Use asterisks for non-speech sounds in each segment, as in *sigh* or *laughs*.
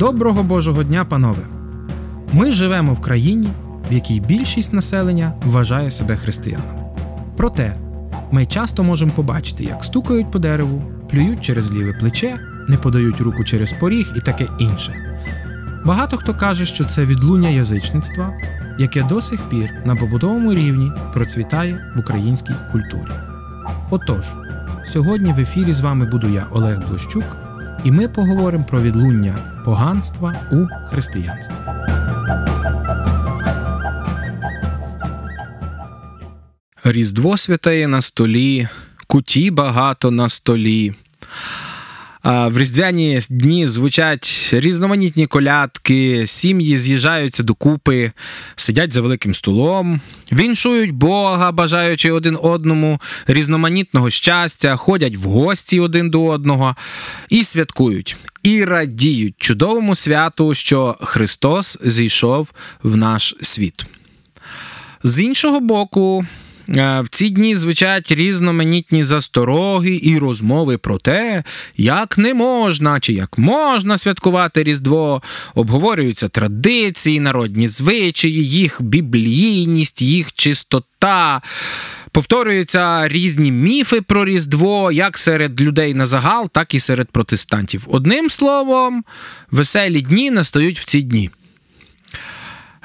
Доброго Божого дня, панове! Ми живемо в країні, в якій більшість населення вважає себе християнами. Проте ми часто можемо побачити, як стукають по дереву, плюють через ліве плече, не подають руку через поріг і таке інше. Багато хто каже, що це відлуння язичництва, яке до сих пір на побутовому рівні процвітає в українській культурі. Отож, сьогодні в ефірі з вами буду я, Олег Блощук, і ми поговоримо про відлуння поганства у християнстві. Різдво святеє на столі, куті багато на столі. В різдвяні дні звучать різноманітні колядки, сім'ї з'їжджаються докупи, сидять за великим столом, віншують Бога, бажаючи один одному різноманітного щастя, ходять в гості один до одного і святкують, і радіють чудовому святу, що Христос зійшов в наш світ. З іншого боку, в ці дні звучать різноманітні застороги і розмови про те, як не можна чи як можна святкувати Різдво, обговорюються традиції, народні звичаї, їх біблійність, їх чистота. Повторюються різні міфи про Різдво, як серед людей на загал, так і серед протестантів. Одним словом, веселі дні настають в ці дні.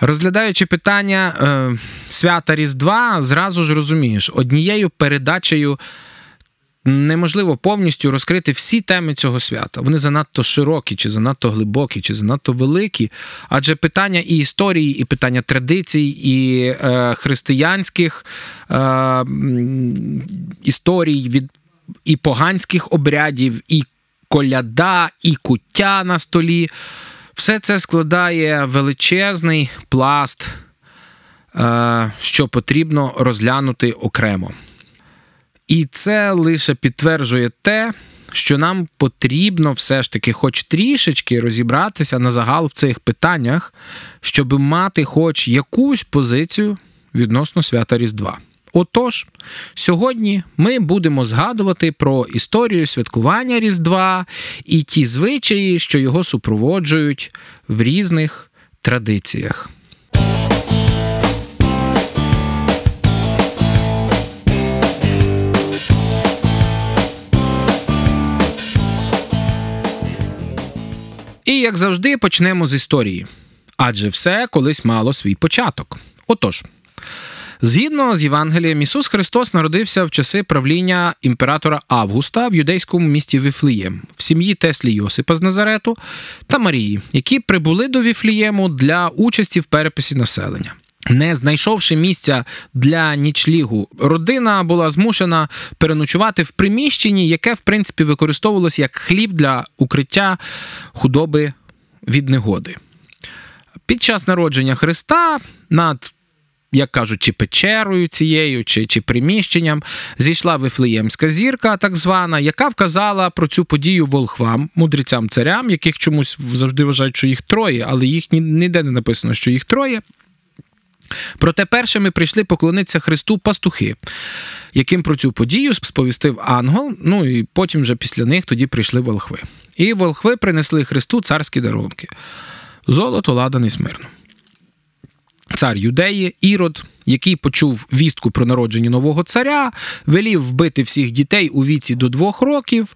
Розглядаючи питання е, свята Різдва, зразу ж розумієш, однією передачею неможливо повністю розкрити всі теми цього свята. Вони занадто широкі, чи занадто глибокі, чи занадто великі. Адже питання і історії, і питання традицій, і е, християнських е, історій від і поганських обрядів, і коляда, і куття на столі. Все це складає величезний пласт, е, що потрібно розглянути окремо. І це лише підтверджує те, що нам потрібно все ж таки, хоч трішечки розібратися на загал в цих питаннях, щоб мати хоч якусь позицію відносно свята Різдва. Отож, сьогодні ми будемо згадувати про історію святкування Різдва і ті звичаї, що його супроводжують в різних традиціях. І як завжди, почнемо з історії. Адже все колись мало свій початок. Отож. Згідно з Євангелієм, Ісус Христос народився в часи правління імператора Августа в юдейському місті Віфлієм, в сім'ї Теслі Йосипа з Назарету та Марії, які прибули до Віфлієму для участі в переписі населення. Не знайшовши місця для нічлігу, родина була змушена переночувати в приміщенні, яке в принципі використовувалось як хлів для укриття худоби від негоди. Під час народження Христа над як кажуть, чи печерою цією, чи чи приміщенням, зійшла Вифлеємська зірка, так звана, яка вказала про цю подію волхвам, мудрецям царям, яких чомусь завжди вважають, що їх троє, але їх ніде не написано, що їх троє. Проте першими прийшли поклонитися Христу пастухи, яким про цю подію сповістив ангел. Ну і потім вже після них тоді прийшли волхви. І волхви принесли Христу царські дарунки: золото, ладан і смирно цар юдеї, Ірод, який почув вістку про народження нового царя, велів вбити всіх дітей у віці до двох років.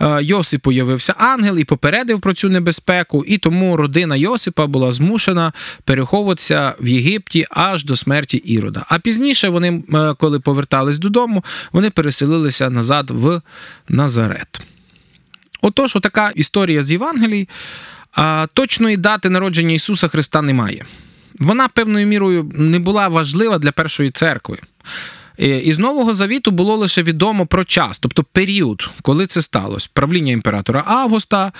Е, Йосипу явився ангел і попередив про цю небезпеку, і тому родина Йосипа була змушена переховуватися в Єгипті аж до смерті Ірода. А пізніше вони, е, коли повертались додому, вони переселилися назад в Назарет. Отож, отака історія з Євангелій. Точної дати народження Ісуса Христа немає вона певною мірою не була важлива для першої церкви. Е, із Нового Завіту було лише відомо про час, тобто період, коли це сталося. Правління імператора Августа,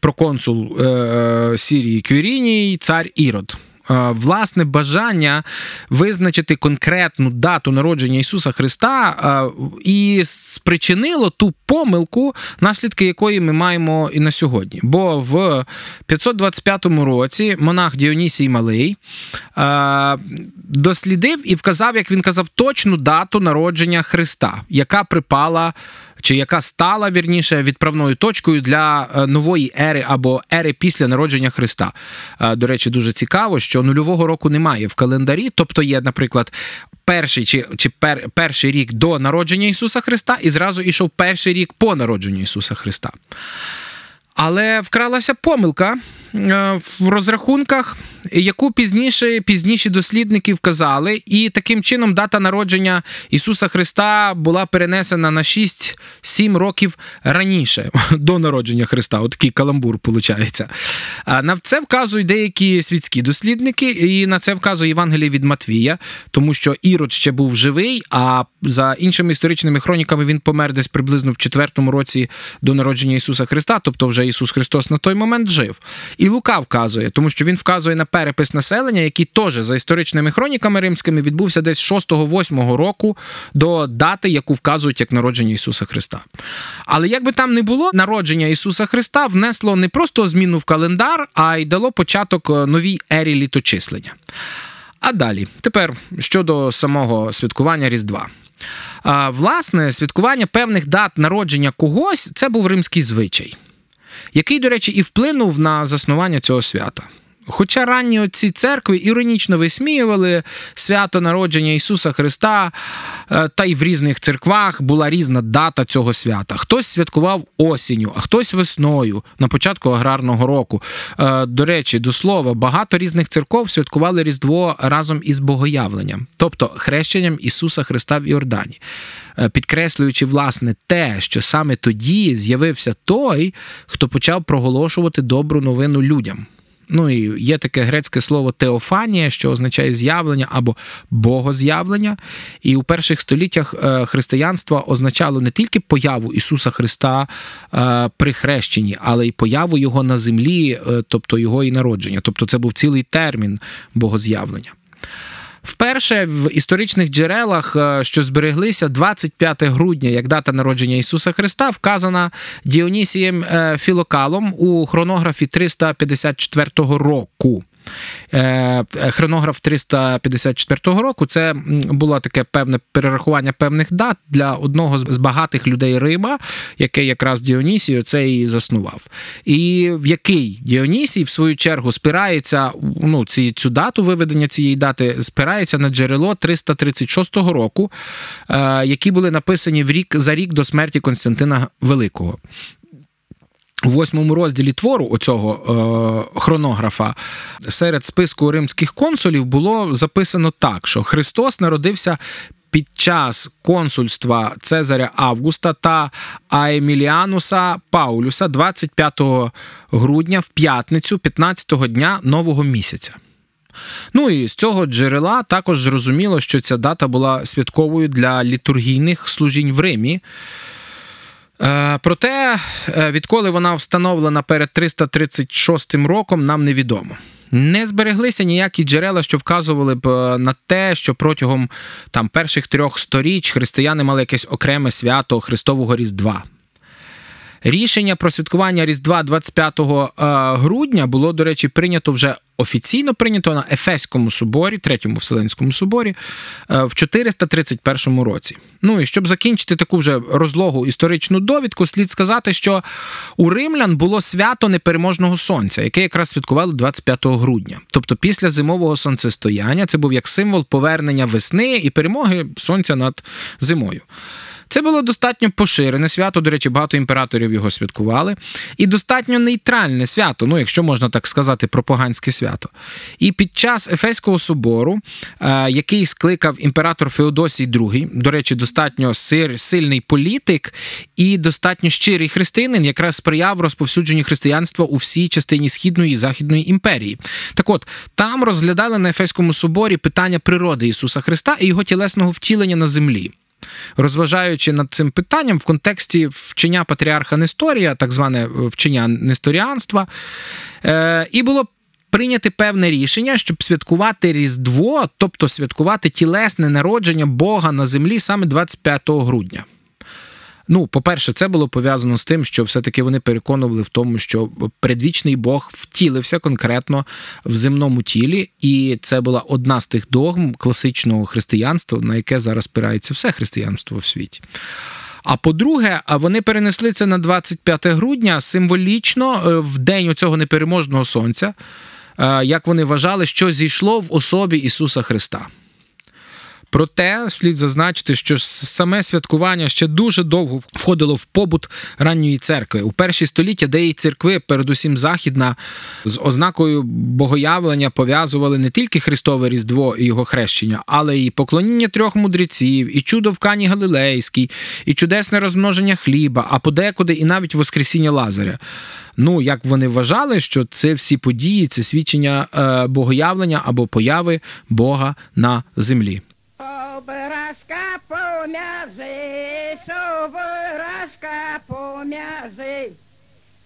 проконсул е, Сірії Квіріній, цар Ірод. Е, власне бажання визначити конкретну дату народження Ісуса Христа е, і спричинило ту помилку, наслідки якої ми маємо і на сьогодні. Бо в 525 році монах Діонісій Малий е, дослідив і вказав, як він казав, точну дату народження Христа, яка припала чи яка стала вірніше відправною точкою для е, нової ери або ери після народження Христа. Е, до речі, дуже цікаво, що нульового року немає в календарі, тобто є, наприклад. Перший чи чи пер, перший рік до народження Ісуса Христа, і зразу йшов перший рік по народженню Ісуса Христа. Але вкралася помилка в розрахунках, яку пізніше пізніші дослідники вказали, і таким чином дата народження Ісуса Христа була перенесена на 6-7 років раніше *laughs* до народження Христа. Отакий каламбур виходить. На це вказують деякі світські дослідники, і на це вказує Євангеліє від Матвія, тому що Ірод ще був живий, а за іншими історичними хроніками він помер десь приблизно в 4 році до народження Ісуса Христа, тобто вже Ісус Христос на той момент жив. І Лука вказує, тому що він вказує на перепис населення, який теж за історичними хроніками римськими відбувся десь 6-8 року до дати, яку вказують як народження Ісуса Христа. Але як би там не було, народження Ісуса Христа внесло не просто зміну в календар, а й дало початок е, новій ері літочислення. А далі, тепер щодо самого святкування Різдва. Власне, святкування певних дат народження когось це був римський звичай який, до речі, і вплинув на заснування цього свята. Хоча ранні отці церкви іронічно висміювали свято народження Ісуса Христа, е, та й в різних церквах була різна дата цього свята. Хтось святкував осінню, а хтось весною на початку аграрного року. Е, до речі, до слова, багато різних церков святкували Різдво разом із богоявленням, тобто хрещенням Ісуса Христа в Йордані. Е, підкреслюючи власне те, що саме тоді з'явився той, хто почав проголошувати добру новину людям. Ну і є таке грецьке слово теофанія, що означає з'явлення або богоз'явлення. І у перших століттях е, християнства означало не тільки появу Ісуса Христа е, при хрещенні, але й появу Його на землі, тобто Його і народження. Тобто це був цілий термін богоз'явлення. Вперше в історичних джерелах, е, що збереглися 25 грудня, як дата народження Ісуса Христа, вказана Діонісієм е, Філокалом у хронографі 354 року. Е, хронограф 354 року це було таке певне перерахування певних дат для одного з багатих людей Рима, яке якраз Діонісій це і заснував. І в який Діонісій, в свою чергу, спирається ну, ці, цю дату виведення цієї дати, спирається на джерело 336 року, е, які були написані в рік за рік до смерті Константина Великого. У восьмому розділі твору оцього е, хронографа серед списку римських консулів було записано так, що Христос народився під час консульства Цезаря Августа та Аеміліануса Паулюса 25 грудня в п'ятницю, 15-го дня нового місяця. Ну і з цього джерела також зрозуміло, що ця дата була святковою для літургійних служінь в Римі. Е, проте, е, відколи вона встановлена перед 336 роком, нам невідомо. Не збереглися ніякі джерела, що вказували б е, на те, що протягом там перших трьох сторіч християни мали якесь окреме свято Христового Різдва. Рішення про святкування Різдва 25 грудня було, до речі, прийнято вже офіційно прийнято на Ефеському соборі, третьому Вселенському соборі, е, в 431 році. Ну і щоб закінчити таку вже розлогу історичну довідку, слід сказати, що у римлян було свято непереможного сонця, яке якраз святкували 25 грудня. Тобто після зимового сонцестояння це був як символ повернення весни і перемоги сонця над зимою. Це було достатньо поширене свято. До речі, багато імператорів його святкували, і достатньо нейтральне свято, ну якщо можна так сказати, про поганське свято. І під час Ефеського собору, е, який скликав імператор Феодосій II, до речі, достатньо сильний політик і достатньо щирий християнин, якраз сприяв розповсюдженню християнства у всій частині східної і західної імперії. Так от там розглядали на Ефеському соборі питання природи Ісуса Христа і його тілесного втілення на землі розважаючи над цим питанням в контексті вчення патріарха Несторія, так зване е, вчення несторіанства, е, і було прийняти певне рішення, щоб святкувати Різдво, тобто святкувати тілесне народження Бога на землі саме 25 грудня. Ну, по-перше, це було пов'язано з тим, що все-таки вони переконували в тому, що предвічний Бог втілився конкретно в земному тілі, і це була одна з тих догм класичного християнства, на яке зараз спирається все християнство в світі. А по-друге, вони перенесли це на 25 грудня символічно е, в день цього непереможного сонця, е, як вони вважали, що зійшло в особі Ісуса Христа. Проте слід зазначити, що саме святкування ще дуже довго входило в побут ранньої церкви. У перші століття деякі церкви, передусім західна, з ознакою богоявлення пов'язували не тільки Христове Різдво і його хрещення, але і поклоніння трьох мудреців, і чудо в Кані Галилейській, і чудесне розмноження хліба, а подекуди і навіть Воскресіння Лазаря. Ну, як вони вважали, що це всі події, це свідчення е, богоявлення або появи Бога на землі. Образка пом'язи, собразка пом'язи,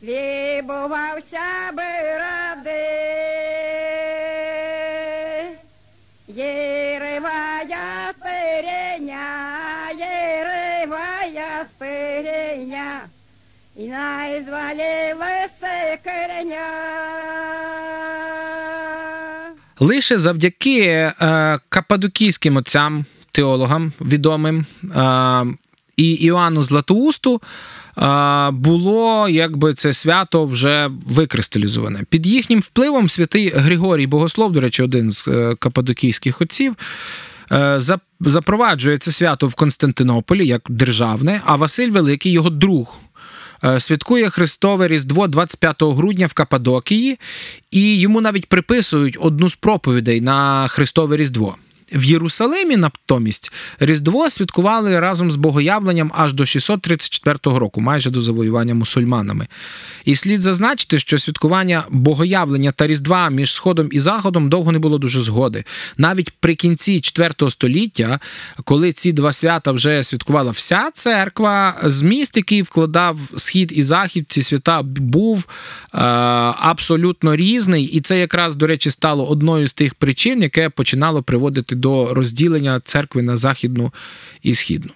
лібувався би ради. Єривая спиреня, єривая спиреня, і найзвалилися кореня. Лише завдяки е, кападокійським отцям теологам відомим і Іоанну Златоусту. Було якби це свято вже викристалізоване. Під їхнім впливом святий Григорій Богослов, до речі, один з е, кападокійських отців, е, запроваджує це свято в Константинополі як державне, а Василь Великий, його друг, е, святкує Христове Різдво 25 грудня в Кападокії, і йому навіть приписують одну з проповідей на Христове Різдво. В Єрусалимі натомість Різдво святкували разом з богоявленням аж до 634 року, майже до завоювання мусульманами. І слід зазначити, що святкування богоявлення та Різдва між Сходом і Заходом довго не було дуже згоди. Навіть при кінці 4 століття, коли ці два свята вже святкувала вся церква, зміст, який вкладав схід і захід, ці свята був е, абсолютно різний. І це якраз, до речі, стало одною з тих причин, яке починало приводити до розділення церкви на західну і східну.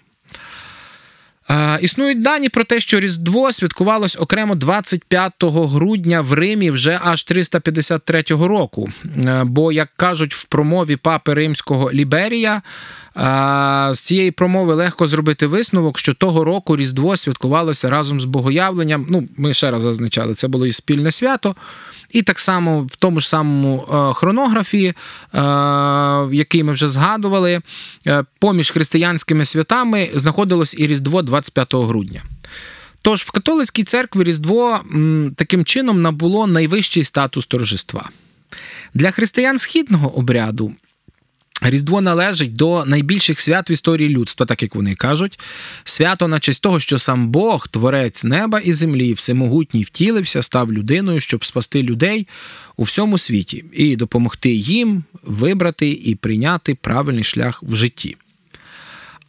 Існують дані про те, що Різдво святкувалось окремо 25 грудня в Римі вже аж 353 року. Е, бо, як кажуть в промові папи римського Ліберія, з цієї промови легко зробити висновок, що того року Різдво святкувалося разом з богоявленням. Ну, ми ще раз зазначали, це було і спільне свято. І так само в тому ж самому е, хронографі, е, який ми вже згадували, е, поміж християнськими святами знаходилось і Різдво 25 грудня. Тож в католицькій церкві Різдво таким чином набуло найвищий статус торжества. Для християн східного обряду Різдво належить до найбільших свят в історії людства, так як вони кажуть. Свято на честь того, що сам Бог, творець неба і землі, всемогутній втілився, став людиною, щоб спасти людей у всьому світі і допомогти їм вибрати і прийняти правильний шлях в житті.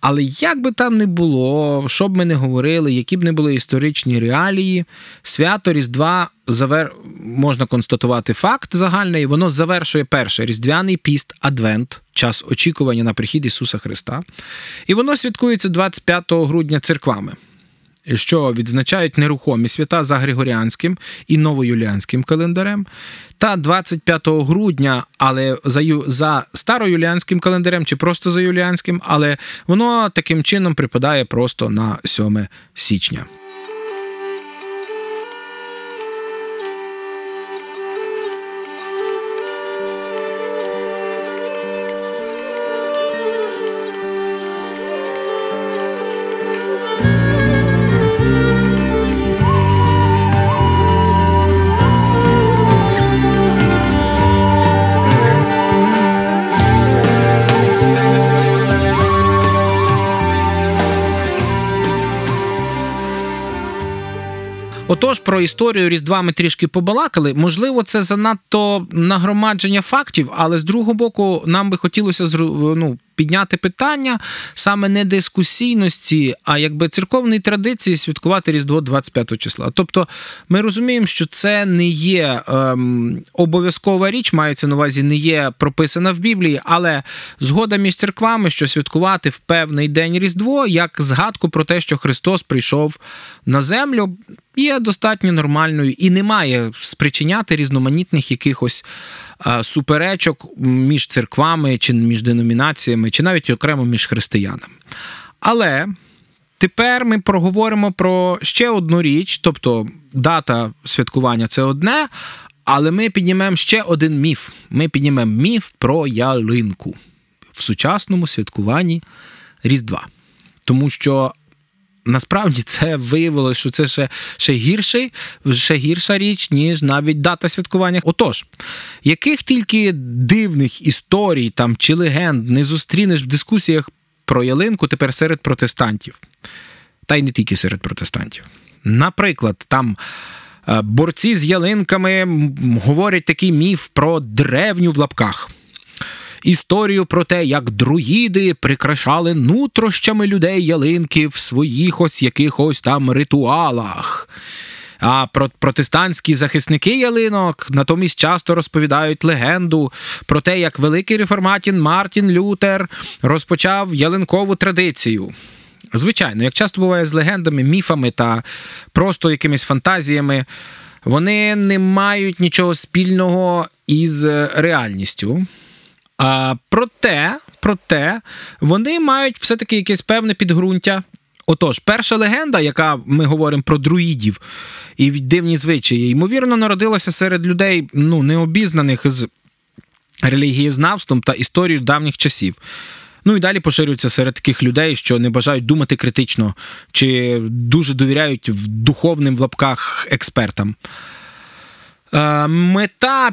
Але як би там не було, що б ми не говорили, які б не були історичні реалії, свято Різдва завер... можна констатувати факт загальний, воно завершує перше різдвяний піст Адвент, час очікування на прихід Ісуса Христа. І воно святкується 25 грудня церквами що відзначають нерухомі свята за Григоріанським і новоюліанським календарем, та 25 грудня, але за за староюліанським календарем чи просто за юліанським, але воно таким чином припадає просто на 7 січня. Про історію Різдва ми трішки побалакали. Можливо, це занадто нагромадження фактів, але з другого боку, нам би хотілося ну, підняти питання саме не дискусійності, а якби церковної традиції святкувати Різдво 25 числа. Тобто ми розуміємо, що це не є ем, обов'язкова річ, мається на увазі, не є прописана в Біблії, але згода між церквами, що святкувати в певний день Різдво, як згадку про те, що Христос прийшов на землю, є достатньо нормальною і не має спричиняти різноманітних якихось суперечок між церквами чи між деномінаціями, чи навіть окремо між християнами. Але тепер ми проговоримо про ще одну річ, тобто дата святкування це одне, але ми піднімемо ще один міф. Ми піднімемо міф про ялинку в сучасному святкуванні Різдва. Тому що насправді це виявилося, що це ще, ще, гірший, ще гірша річ, ніж навіть дата святкування. Отож, яких тільки дивних історій там чи легенд не зустрінеш в дискусіях про ялинку тепер серед протестантів, та й не тільки серед протестантів. Наприклад, там. е, Борці з ялинками говорять такий міф про древню в лапках. Історію про те, як друїди прикрашали нутрощами людей ялинки в своїх ось якихось там ритуалах. А протестантські захисники ялинок натомість часто розповідають легенду про те, як великий реформатін Мартін Лютер розпочав ялинкову традицію. Звичайно, як часто буває з легендами, міфами та просто якимись фантазіями, вони не мають нічого спільного із е, реальністю. А, проте, проте, вони мають все-таки якесь певне підґрунтя. Отож, перша легенда, яка ми говоримо про друїдів і дивні звичаї, ймовірно, народилася серед людей ну, необізнаних з релігієзнавством та історією давніх часів. Ну і далі поширюється серед таких людей, що не бажають думати критично чи дуже довіряють в духовним в лапках експертам. Е, Мета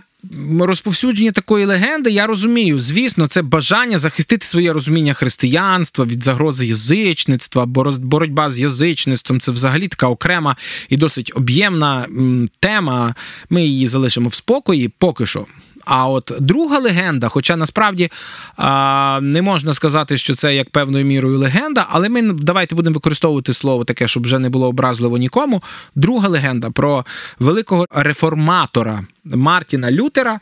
розповсюдження такої легенди, я розумію, звісно, це бажання захистити своє розуміння християнства від загрози язичництва, боротьба з язичництвом це взагалі така окрема і досить об'ємна тема. Ми її залишимо в спокої поки що. А от друга легенда, хоча насправді а, не можна сказати, що це як певною мірою легенда, але ми давайте будемо використовувати слово таке, щоб вже не було образливо нікому. Друга легенда про великого реформатора Мартіна Лютера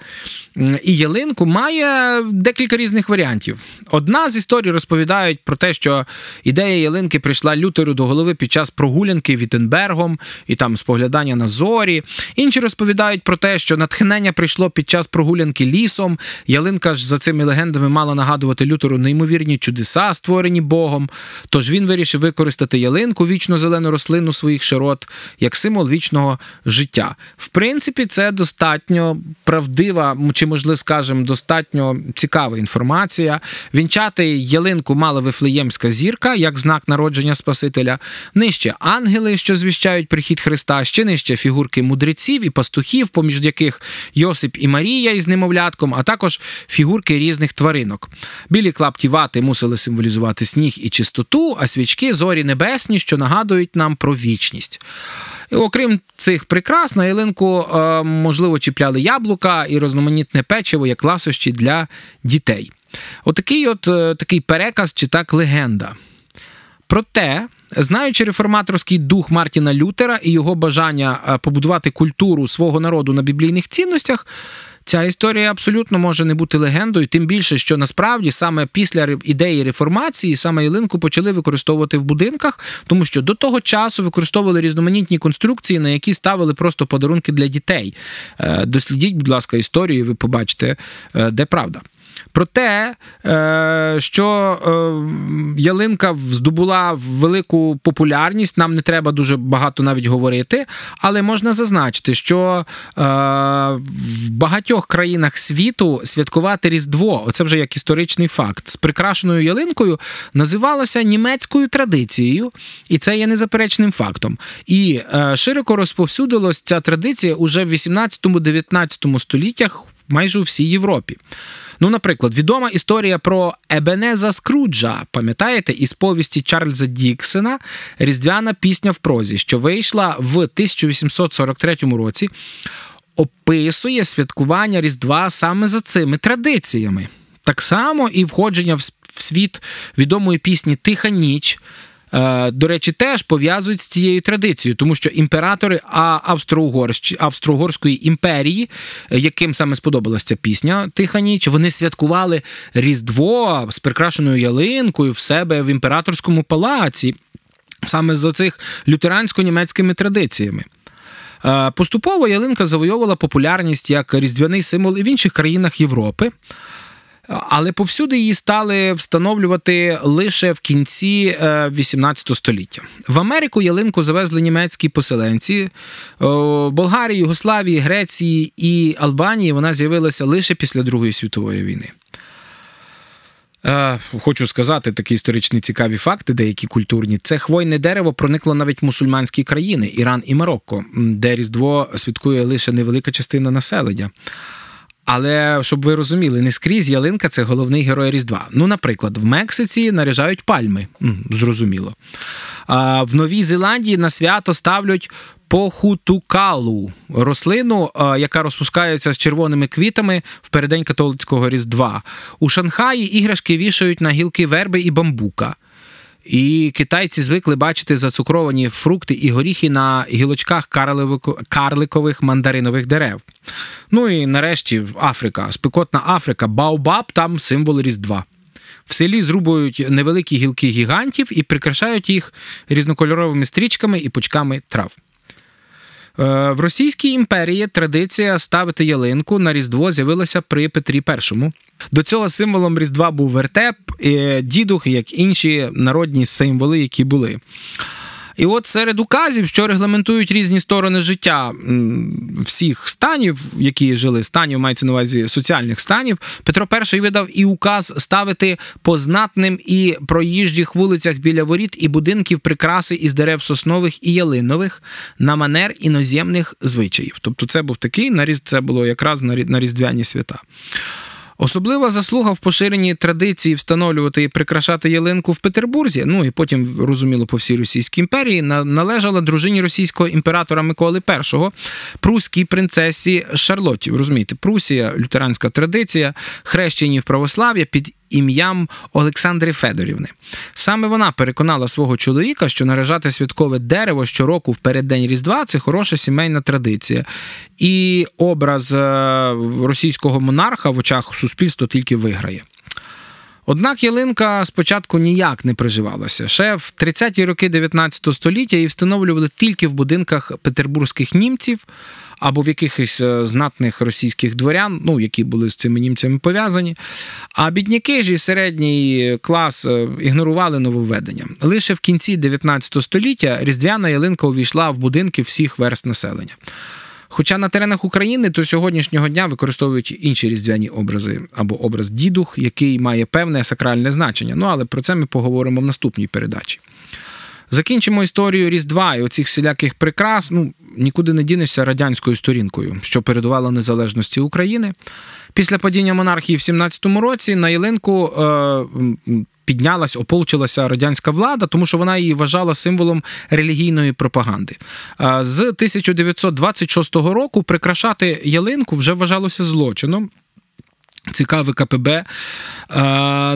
і ялинку має декілька різних варіантів. Одна з історій розповідають про те, що ідея ялинки прийшла Лютеру до голови під час прогулянки Віттенбергом і там споглядання на зорі. Інші розповідають про те, що натхнення прийшло під час прогулянки лісом. Ялинка ж за цими легендами мала нагадувати Лютеру неймовірні чудеса, створені Богом. Тож він вирішив використати ялинку, вічно зелену рослину своїх широт, як символ вічного життя. В принципі, це достатньо правдива, чи, можливо, скажемо, достатньо цікава інформація. Вінчати ялинку мала Вифлеємська зірка, як знак народження Спасителя. Нижче ангели, що звіщають прихід Христа, ще нижче фігурки мудреців і пастухів, поміж яких Йосип і Марія із немовлятком, а також фігурки різних тваринок. Білі клапті вати мусили символізувати сніг і чистоту, а свічки зорі небесні, що нагадують нам про вічність. Окрім цих прикрас, на ялинку е, можливо чіпляли яблука і розноманітне печиво як ласощі для дітей. Отакий от е, такий переказ чи так легенда. Проте, знаючи реформаторський дух Мартіна Лютера і його бажання е, побудувати культуру свого народу на біблійних цінностях, ця історія абсолютно може не бути легендою, тим більше, що насправді саме після ідеї реформації саме ялинку почали використовувати в будинках, тому що до того часу використовували різноманітні конструкції, на які ставили просто подарунки для дітей. Е, Дослідіть, будь ласка, історію, ви побачите, е, де правда. Проте, е, що е, ялинка здобула велику популярність, нам не треба дуже багато навіть говорити, але можна зазначити, що е, в багатьох країнах світу святкувати Різдво, оце вже як історичний факт, з прикрашеною ялинкою називалося німецькою традицією, і це є незаперечним фактом. І широко розповсюдилась ця традиція уже в 18-19 століттях майже у всій Європі. Ну, наприклад, відома історія про Ебенеза Скруджа, пам'ятаєте, із повісті Чарльза Діксена Різдвяна пісня в прозі, що вийшла в 1843 році, описує святкування Різдва саме за цими традиціями. Так само і входження в світ відомої пісні Тиха ніч. Е, До речі, теж пов'язують з цією традицією, тому що імператори Австро-Угорської імперії, яким саме сподобалася ця пісня Тиха ніч, вони святкували Різдво з прикрашеною ялинкою в себе в імператорському палаці, саме з оцих лютерансько-німецькими традиціями. Е, Поступово ялинка завойовувала популярність як різдвяний символ і в інших країнах Європи. Але повсюди її стали встановлювати лише в кінці е, 18 століття. В Америку ялинку завезли німецькі поселенці. В Болгарії, Югославії, Греції і Албанії вона з'явилася лише після Другої світової війни. Е, Хочу сказати такі історичні цікаві факти, деякі культурні. Це хвойне дерево проникло навіть в мусульманські країни Іран і Марокко, де Різдво святкує лише невелика частина населення. Але щоб ви розуміли, не скрізь ялинка це головний герой Різдва. Ну, наприклад, в Мексиці наряжають пальми, зрозуміло. А в Новій Зеландії на свято ставлять похутукалу рослину, яка розпускається з червоними квітами в переддень католицького Різдва. У Шанхаї іграшки вішають на гілки верби і бамбука. І китайці звикли бачити зацукровані фрукти і горіхи на гілочках карликових мандаринових дерев. Ну і нарешті Африка, спекотна Африка, Баобаб там символ Різдва. В селі зрубують невеликі гілки гігантів і прикрашають їх різнокольоровими стрічками і пучками трав. Е, В Російській імперії традиція ставити ялинку на Різдво з'явилася при Петрі І. До цього символом Різдва був вертеп, дідух, як інші народні символи, які були. І от серед указів, що регламентують різні сторони життя всіх станів, які жили, станів мається на увазі соціальних станів, Петро І видав і указ ставити по знатним і проїжджих вулицях біля воріт і будинків прикраси із дерев соснових і ялинових на манер іноземних звичаїв. Тобто, це був такий наріз, це було якраз на різдвяні свята. Особлива заслуга в поширенні традиції встановлювати і прикрашати ялинку в Петербурзі, ну і потім, розуміло, по всій Російській імперії, належала дружині російського імператора Миколи І, прусській принцесі Шарлотті. Ви Розумієте, Прусія, лютеранська традиція, хрещені в православ'я під ім'ям Олександри Федорівни. Саме вона переконала свого чоловіка, що наражати святкове дерево щороку в переддень Різдва це хороша сімейна традиція. І образ е, російського монарха в очах суспільства тільки виграє. Однак ялинка спочатку ніяк не приживалася. Ще в 30-ті роки 19 століття її встановлювали тільки в будинках петербурзьких німців або в якихось е, знатних російських дворян, ну, які були з цими німцями пов'язані. А бідняки ж і середній клас е, ігнорували нововведення. Лише в кінці 19 століття різдвяна ялинка увійшла в будинки всіх верств населення. Хоча на теренах України до сьогоднішнього дня використовують інші різдвяні образи або образ дідух, який має певне сакральне значення. Ну але про це ми поговоримо в наступній передачі. Закінчимо історію Різдва і оцих всіляких прикрас. Ну, нікуди не дінешся радянською сторінкою, що передувала незалежності України. Після падіння монархії в 17-му році на ялинку е, піднялась, ополчилася радянська влада, тому що вона її вважала символом релігійної пропаганди. Е, З 1926 року прикрашати ялинку вже вважалося злочином. Цікавий КПБ е,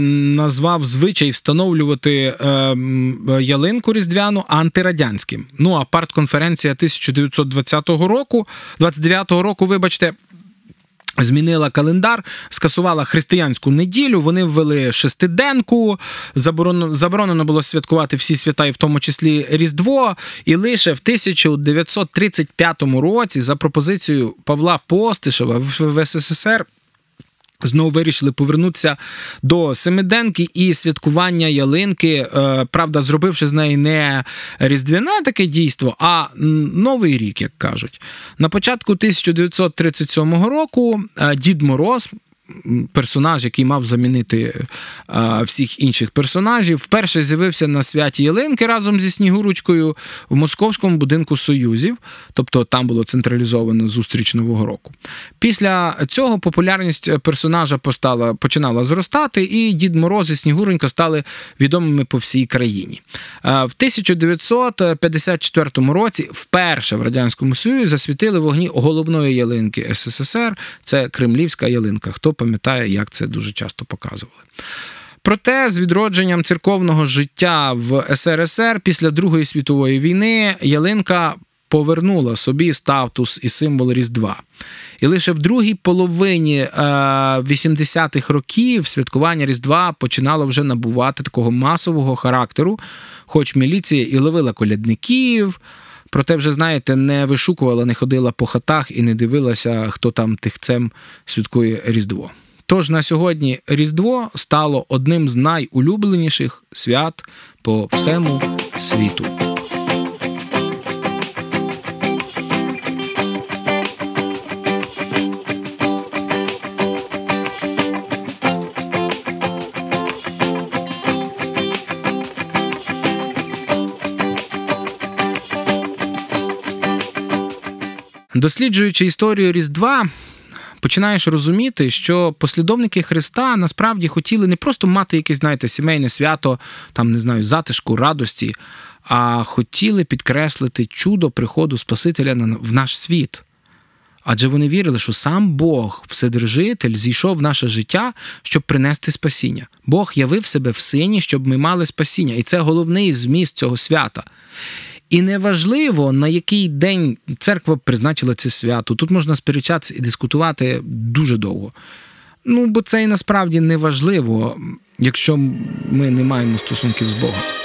назвав звичай встановлювати е, ялинку різдвяну антирадянським. Ну а партконференція 1920 року, 29-го року, вибачте. Змінила календар, скасувала християнську неділю. Вони ввели шестиденку. Заборонено, заборонено було святкувати всі свята, і в тому числі Різдво. І лише в 1935 році, за пропозицією Павла Постишева в СССР. Знову вирішили повернутися до семиденки і святкування ялинки. Е, Правда, зробивши з неї не різдвяне таке дійство, а новий рік, як кажуть. На початку 1937 року е, Дід Мороз. Персонаж, який мав замінити е, всіх інших персонажів, вперше з'явився на святі Ялинки разом зі Снігурочкою в московському будинку Союзів, тобто там було централізовано зустріч Нового року. Після цього популярність персонажа постала, починала зростати, і Дід Мороз і Снігуронька стали відомими по всій країні. Е, В 1954 році вперше в Радянському Союзі засвітили вогні головної ялинки СССР. Це Кремлівська ялинка. Хто пам'ятає, як це дуже часто показували. Проте з відродженням церковного життя в СРСР після Другої світової війни ялинка повернула собі статус і символ Різдва. І лише в другій половині е, 80-х років святкування Різдва починало вже набувати такого масового характеру, хоч міліція і ловила колядників. Проте, вже, знаєте, не вишукувала, не ходила по хатах і не дивилася, хто там тихцем святкує Різдво. Тож на сьогодні Різдво стало одним з найулюбленіших свят по всьому світу. Досліджуючи історію Різдва, починаєш розуміти, що послідовники Христа насправді хотіли не просто мати якесь, знаєте, сімейне свято, там не знаю, затишку, радості, а хотіли підкреслити чудо приходу Спасителя в наш світ. Адже вони вірили, що сам Бог, Вседержитель, зійшов в наше життя, щоб принести спасіння. Бог явив себе в сині, щоб ми мали спасіння. І це головний зміст цього свята. І неважливо, на який день церква призначила це свято. Тут можна сперечатися і дискутувати дуже довго. Ну, бо це і насправді не важливо, якщо ми не маємо стосунків з Богом.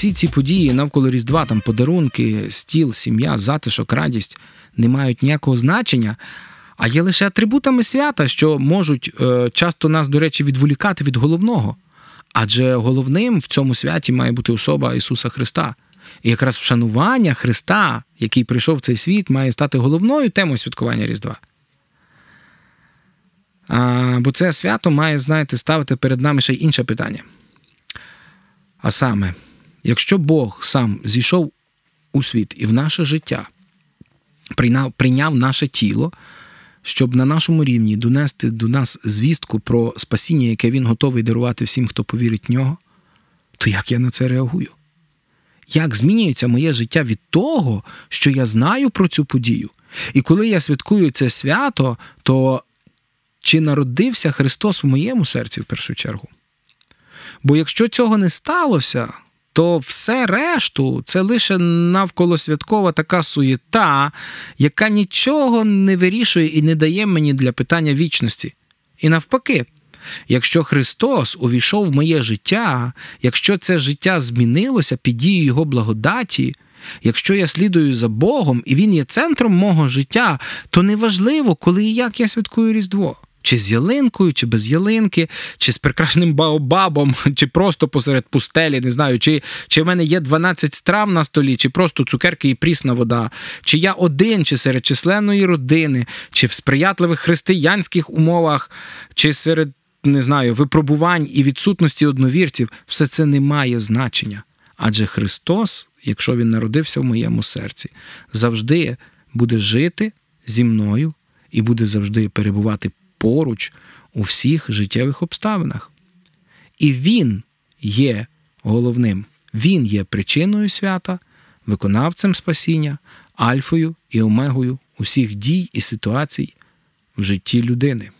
І усі ці події навколо Різдва, там подарунки, стіл, сім'я, затишок, радість не мають ніякого значення, а є лише атрибутами свята, що можуть е, часто нас, до речі, відволікати від головного. Адже головним в цьому святі має бути особа Ісуса Христа. І якраз вшанування Христа, який прийшов в цей світ, має стати головною темою святкування Різдва. А, бо це свято має, знаєте, ставити перед нами ще й інше питання. А саме, якщо Бог сам зійшов у світ і в наше життя, прийняв, наше тіло, щоб на нашому рівні донести до нас звістку про спасіння, яке він готовий дарувати всім, хто повірить в нього, то як я на це реагую? Як змінюється моє життя від того, що я знаю про цю подію? І коли я святкую це свято, то чи народився Христос в моєму серці в першу чергу? Бо якщо цього не сталося, то все решту це лише навколосвяткова така суєта, яка нічого не вирішує і не дає мені для питання вічності. І навпаки, якщо Христос увійшов в моє життя, якщо це життя змінилося під дією Його благодаті, якщо я слідую за Богом і Він є центром мого життя, то неважливо, коли і як я святкую Різдво. Чи з ялинкою, чи без ялинки, чи з прекрасним баобабом, *laughs* чи просто посеред пустелі, не знаю, чи, чи в мене є 12 страв на столі, чи просто цукерки і прісна вода, чи я один, чи серед численної родини, чи в сприятливих християнських умовах, чи серед, не знаю, випробувань і відсутності одновірців, все це не має значення. Адже Христос, якщо Він народився в моєму серці, завжди буде жити зі мною і буде завжди перебувати поруч у всіх життєвих обставинах. І Він є головним, Він є причиною свята, виконавцем спасіння, альфою і омегою усіх дій і ситуацій в житті людини.